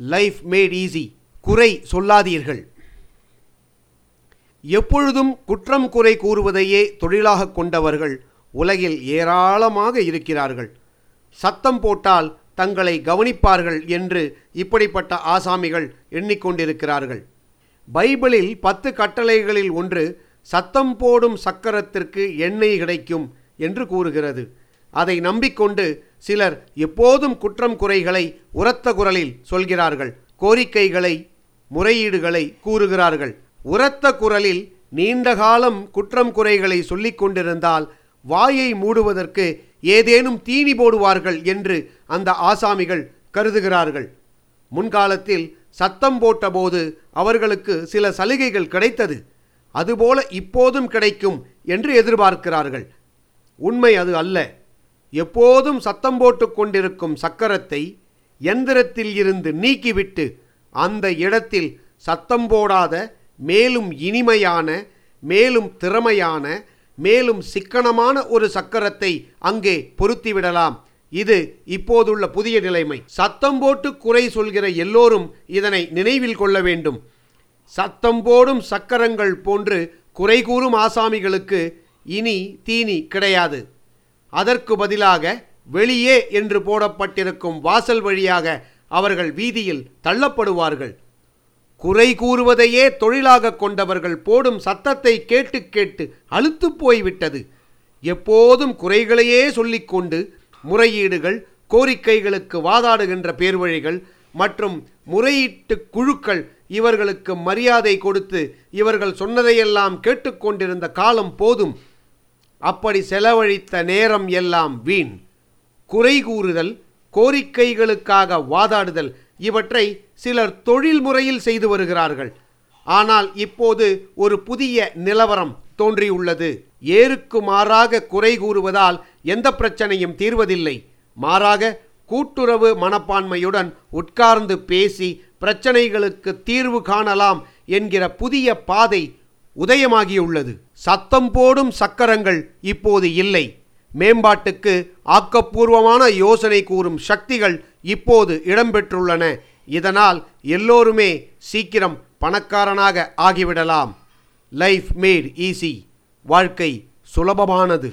Life mat easy குறை சொல்லாதீர்கள். எப்பொழுதும் குற்றம் குறை கூறுவதையே தொழிலாக கொண்டவர்கள் உலகில் ஏராளமாக இருக்கிறார்கள். சத்தம் போட்டால் தங்களை கவனிப்பார்கள் என்று இப்படிப்பட்ட ஆசாமிகள் எண்ணிக்கொண்டிருக்கிறார்கள். பைபிளில் பத்து கட்டளைகளில் ஒன்று சத்தம் போடும் சக்கரத்திற்கு எண்ணெய் கிடைக்கும் என்று கூறுகிறது. அதை நம்பிக்கொண்டு சிலர் எப்போதும் குற்றம் குறைகளை உரத்த குரலில் சொல்கிறார்கள். கோரிக்கைகளை முறையீடுகளை கூறுகிறார்கள். உரத்த குரலில் நீண்ட காலம் குற்றம் குறைகளை சொல்லிக் கொண்டிருந்தால் வாயை மூடுவதற்கு ஏதேனும் தீனி போடுவார்கள் என்று அந்த ஆசாமிகள் கருதுகிறார்கள். முன்காலத்தில் சத்தம் போட்டபோது அவர்களுக்கு சில சலுகைகள் கிடைத்தது. அதுபோல இப்போதும் கிடைக்கும் என்று எதிர்பார்க்கிறார்கள். உண்மை அது அல்ல. எப்போதும் சத்தம் போட்டு கொண்டிருக்கும் சக்கரத்தை எந்திரத்தில் இருந்து நீக்கிவிட்டு அந்த இடத்தில் சத்தம் போடாத மேலும் இனிமையான மேலும் திறமையான மேலும் சிக்கனமான ஒரு சக்கரத்தை அங்கே பொருத்திவிடலாம். இது இப்போதுள்ள புதிய நிலைமை. சத்தம் போட்டு குறை சொல்கிற எல்லோரும் இதனை நினைவில் கொள்ள வேண்டும். சத்தம் போடும் சக்கரங்கள் போன்று குறை கூறும் ஆசாமிகளுக்கு இனி தீனி கிடையாது. அதற்கு பதிலாக வெளியே என்று போடப்பட்டிருக்கும் வாசல் வழியாக அவர்கள் வீதியில் தள்ளப்படுவார்கள். குறை கூறுவதையே தொழிலாக கொண்டவர்கள் போடும் சத்தத்தை கேட்டு கேட்டு அழுத்து போய்விட்டது. எப்போதும் குறைகளையே சொல்லிக்கொண்டு முறையீடுகள் கோரிக்கைகளுக்கு வாதாடுகின்ற பேர்வழிகள் மற்றும் முறையீட்டு குழுக்கள் இவர்களுக்கு மரியாதை கொடுத்து இவர்கள் சொன்னதையெல்லாம் கேட்டுக்கொண்டிருந்த காலம் போதும் அப்படி செலவழித்த நேரம் எல்லாம் வீண். குறை கூறுதல் கோரிக்கைகளுக்காக வாதாடுதல் இவற்றை சிலர் தொழில் முறையில் செய்து வருகிறார்கள். ஆனால் இப்போது ஒரு புதிய நிலவரம் தோன்றியுள்ளது. ஏருக்கு மாறாக குறை கூறுவதால் எந்த பிரச்சனையும் தீர்வதில்லை. மாறாக கூட்டுறவு மனப்பான்மையுடன் உட்கார்ந்து பேசி பிரச்சனைகளுக்கு தீர்வு காணலாம் என்கிற புதிய பாதை உதயமாகியுள்ளது சத்தம் போடும் சக்கரங்கள் இப்போது இல்லை. மேம்பாட்டுக்கு ஆக்கப்பூர்வமான யோசனை கூறும் சக்திகள் இப்போது இடம்பெற்றுள்ளன. இதனால் எல்லோருமே சீக்கிரம் பணக்காரனாக ஆகிவிடலாம். லைஃப் மேட் ஈஸி வாழ்க்கை சுலபமானது.